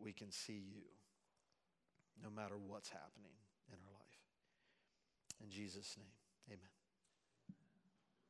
that we can see you no matter what's happening in our life. In Jesus' name, amen.